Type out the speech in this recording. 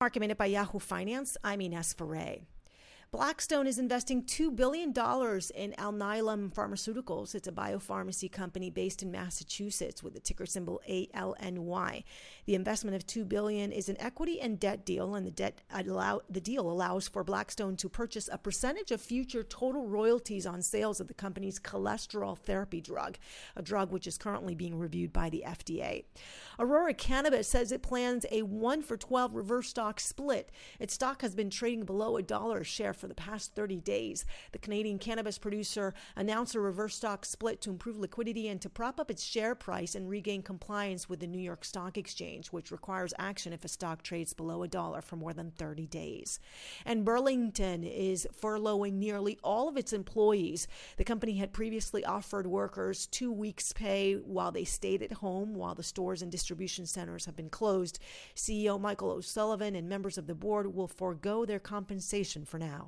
Market Minute by Yahoo Finance. I'm Ines Ferre. Blackstone is investing $2 billion in Alnylam Pharmaceuticals. It's a biopharmacy company based in Massachusetts with the ticker symbol ALNY. The investment of $2 billion is an equity and debt deal, and the, debt allow, the deal allows for Blackstone to purchase a percentage of future total royalties on sales of the company's cholesterol therapy drug, a drug which is currently being reviewed by the FDA. Aurora Cannabis says it plans a 1 for 12 reverse stock split. Its stock has been trading below a dollar a share for the past 30 days. The Canadian cannabis producer announced a reverse stock split to improve liquidity and to prop up its share price and regain compliance with the New York Stock Exchange, which requires action if a stock trades below a dollar for more than 30 days. And Burlington is furloughing nearly all of its employees. The company had previously offered workers two weeks' pay while they stayed at home while the stores and distribution centers have been closed. CEO Michael O'Sullivan and members of the board will forego their compensation for now.